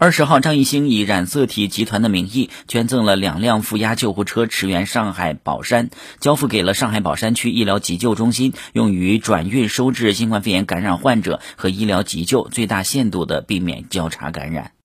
二十号张艺兴以染色体集团的名义捐赠了两辆负压救护车驰援上海宝山交付给了上海宝山区医疗急救中心用于转运收治新冠肺炎感染患者和医疗急救最大限度的避免交叉感染。